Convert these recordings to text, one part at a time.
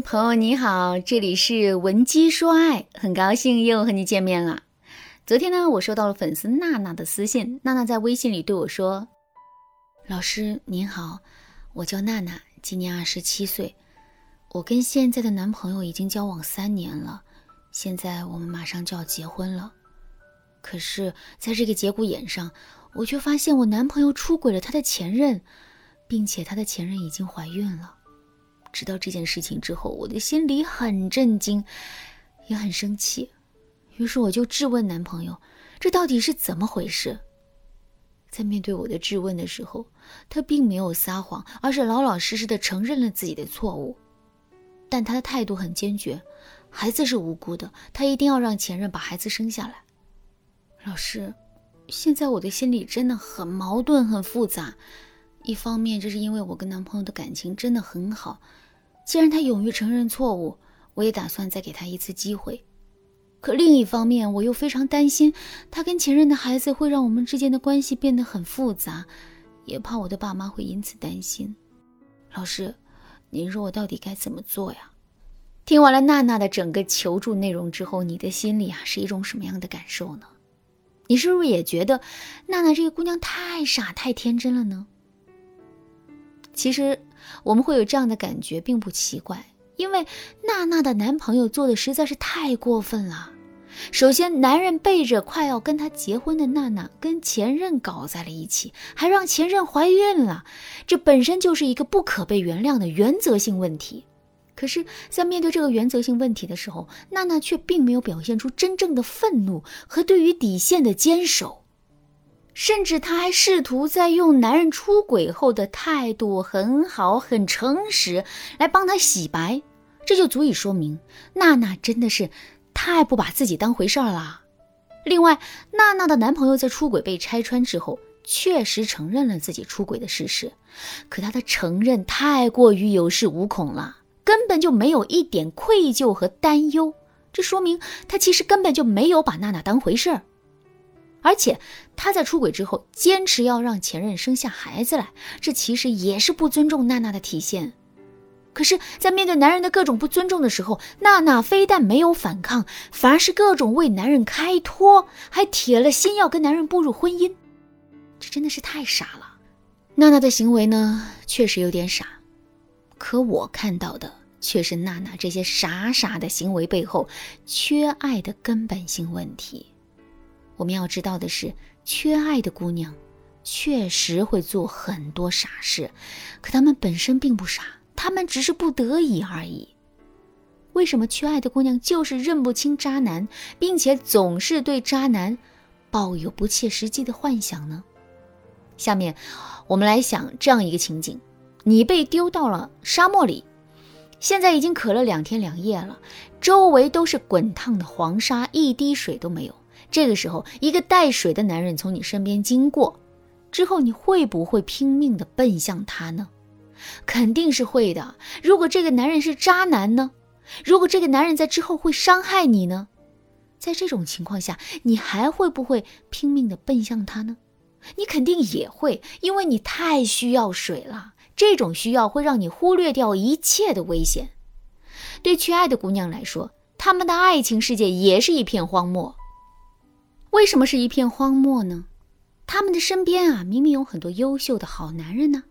朋友你好，这里是文姬说爱，很高兴又和你见面了。昨天呢，我收到了粉丝娜娜的私信，娜娜在微信里对我说：“老师您好，我叫娜娜，今年二十七岁，我跟现在的男朋友已经交往三年了，现在我们马上就要结婚了。可是，在这个节骨眼上，我却发现我男朋友出轨了他的前任，并且他的前任已经怀孕了。”知道这件事情之后，我的心里很震惊，也很生气。于是我就质问男朋友：“这到底是怎么回事？”在面对我的质问的时候，他并没有撒谎，而是老老实实的承认了自己的错误。但他的态度很坚决，孩子是无辜的，他一定要让前任把孩子生下来。老师，现在我的心里真的很矛盾，很复杂。一方面，这是因为我跟男朋友的感情真的很好。既然他勇于承认错误，我也打算再给他一次机会。可另一方面，我又非常担心他跟前任的孩子会让我们之间的关系变得很复杂，也怕我的爸妈会因此担心。老师，您说我到底该怎么做呀？听完了娜娜的整个求助内容之后，你的心里啊是一种什么样的感受呢？你是不是也觉得娜娜这个姑娘太傻太天真了呢？其实。我们会有这样的感觉，并不奇怪，因为娜娜的男朋友做的实在是太过分了。首先，男人背着快要跟她结婚的娜娜跟前任搞在了一起，还让前任怀孕了，这本身就是一个不可被原谅的原则性问题。可是，在面对这个原则性问题的时候，娜娜却并没有表现出真正的愤怒和对于底线的坚守。甚至她还试图在用男人出轨后的态度很好、很诚实来帮他洗白，这就足以说明娜娜真的是太不把自己当回事儿了。另外，娜娜的男朋友在出轨被拆穿之后，确实承认了自己出轨的事实，可他的承认太过于有恃无恐了，根本就没有一点愧疚和担忧，这说明他其实根本就没有把娜娜当回事儿。而且他在出轨之后坚持要让前任生下孩子来，这其实也是不尊重娜娜的体现。可是，在面对男人的各种不尊重的时候，娜娜非但没有反抗，反而是各种为男人开脱，还铁了心要跟男人步入婚姻。这真的是太傻了。娜娜的行为呢，确实有点傻。可我看到的却是娜娜这些傻傻的行为背后缺爱的根本性问题。我们要知道的是，缺爱的姑娘确实会做很多傻事，可她们本身并不傻，她们只是不得已而已。为什么缺爱的姑娘就是认不清渣男，并且总是对渣男抱有不切实际的幻想呢？下面我们来想这样一个情景：你被丢到了沙漠里，现在已经渴了两天两夜了，周围都是滚烫的黄沙，一滴水都没有。这个时候，一个带水的男人从你身边经过，之后你会不会拼命的奔向他呢？肯定是会的。如果这个男人是渣男呢？如果这个男人在之后会伤害你呢？在这种情况下，你还会不会拼命的奔向他呢？你肯定也会，因为你太需要水了。这种需要会让你忽略掉一切的危险。对缺爱的姑娘来说，她们的爱情世界也是一片荒漠。为什么是一片荒漠呢？他们的身边啊，明明有很多优秀的好男人呢。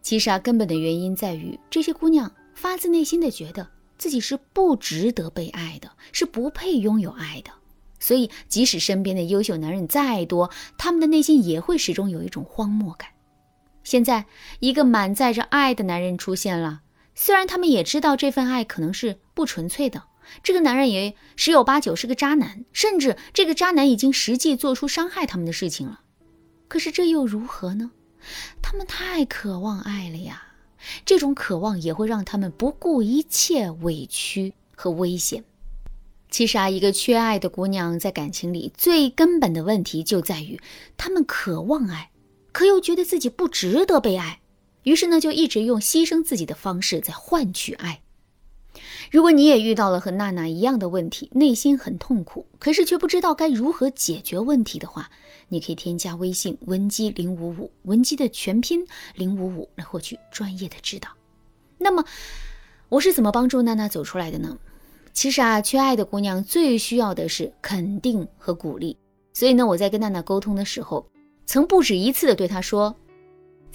其实啊，根本的原因在于这些姑娘发自内心的觉得自己是不值得被爱的，是不配拥有爱的。所以，即使身边的优秀男人再多，他们的内心也会始终有一种荒漠感。现在，一个满载着爱的男人出现了，虽然他们也知道这份爱可能是不纯粹的。这个男人也十有八九是个渣男，甚至这个渣男已经实际做出伤害他们的事情了。可是这又如何呢？他们太渴望爱了呀，这种渴望也会让他们不顾一切委屈和危险。其实啊，一个缺爱的姑娘在感情里最根本的问题就在于，她们渴望爱，可又觉得自己不值得被爱，于是呢，就一直用牺牲自己的方式在换取爱。如果你也遇到了和娜娜一样的问题，内心很痛苦，可是却不知道该如何解决问题的话，你可以添加微信文姬零五五，文姬的全拼零五五来获取专业的指导。那么，我是怎么帮助娜娜走出来的呢？其实啊，缺爱的姑娘最需要的是肯定和鼓励。所以呢，我在跟娜娜沟通的时候，曾不止一次的对她说，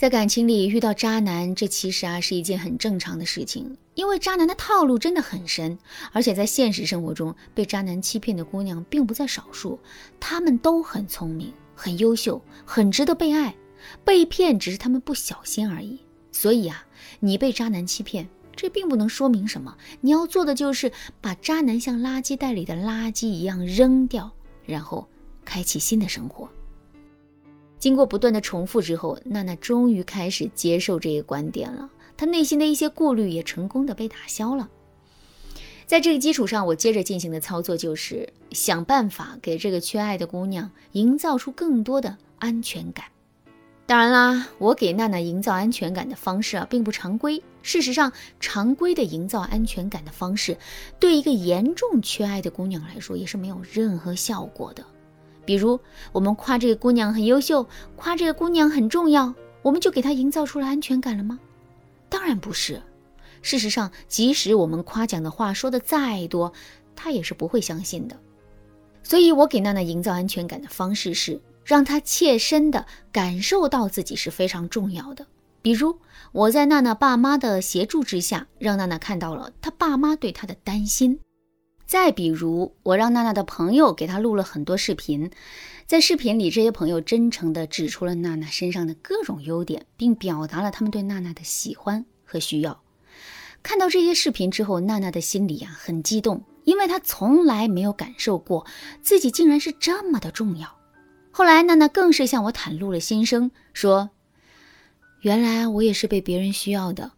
在感情里遇到渣男，这其实啊是一件很正常的事情，因为渣男的套路真的很深，而且在现实生活中被渣男欺骗的姑娘并不在少数，她们都很聪明、很优秀、很值得被爱，被骗只是他们不小心而已。所以啊，你被渣男欺骗。这并不能说明什么，你要做的就是把渣男像垃圾袋里的垃圾一样扔掉，然后开启新的生活。经过不断的重复之后，娜娜终于开始接受这个观点了，她内心的一些顾虑也成功的被打消了。在这个基础上，我接着进行的操作就是想办法给这个缺爱的姑娘营造出更多的安全感。当然啦，我给娜娜营造安全感的方式啊，并不常规。事实上，常规的营造安全感的方式，对一个严重缺爱的姑娘来说，也是没有任何效果的。比如，我们夸这个姑娘很优秀，夸这个姑娘很重要，我们就给她营造出了安全感了吗？当然不是。事实上，即使我们夸奖的话说的再多，她也是不会相信的。所以，我给娜娜营造安全感的方式是。让她切身的感受到自己是非常重要的。比如，我在娜娜爸妈的协助之下，让娜娜看到了她爸妈对她的担心。再比如，我让娜娜的朋友给她录了很多视频，在视频里，这些朋友真诚地指出了娜娜身上的各种优点，并表达了他们对娜娜的喜欢和需要。看到这些视频之后，娜娜的心里呀很激动，因为她从来没有感受过自己竟然是这么的重要。后来，娜娜更是向我袒露了心声，说：“原来我也是被别人需要的，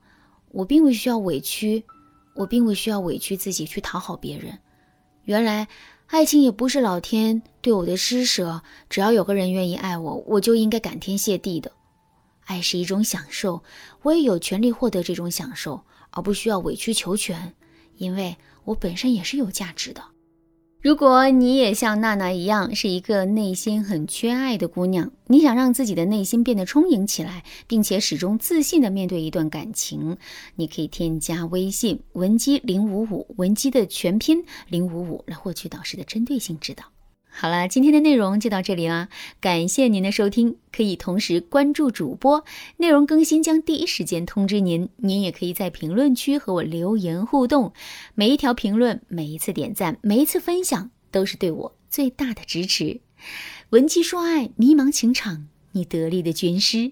我并不需要委屈，我并不需要委屈自己去讨好别人。原来，爱情也不是老天对我的施舍，只要有个人愿意爱我，我就应该感天谢地的。爱是一种享受，我也有权利获得这种享受，而不需要委曲求全，因为我本身也是有价值的。”如果你也像娜娜一样是一个内心很缺爱的姑娘，你想让自己的内心变得充盈起来，并且始终自信的面对一段感情，你可以添加微信文姬零五五，文姬的全拼零五五，来获取导师的针对性指导。好了，今天的内容就到这里啦，感谢您的收听。可以同时关注主播，内容更新将第一时间通知您。您也可以在评论区和我留言互动，每一条评论、每一次点赞、每一次分享，都是对我最大的支持。文姬说爱，迷茫情场，你得力的军师。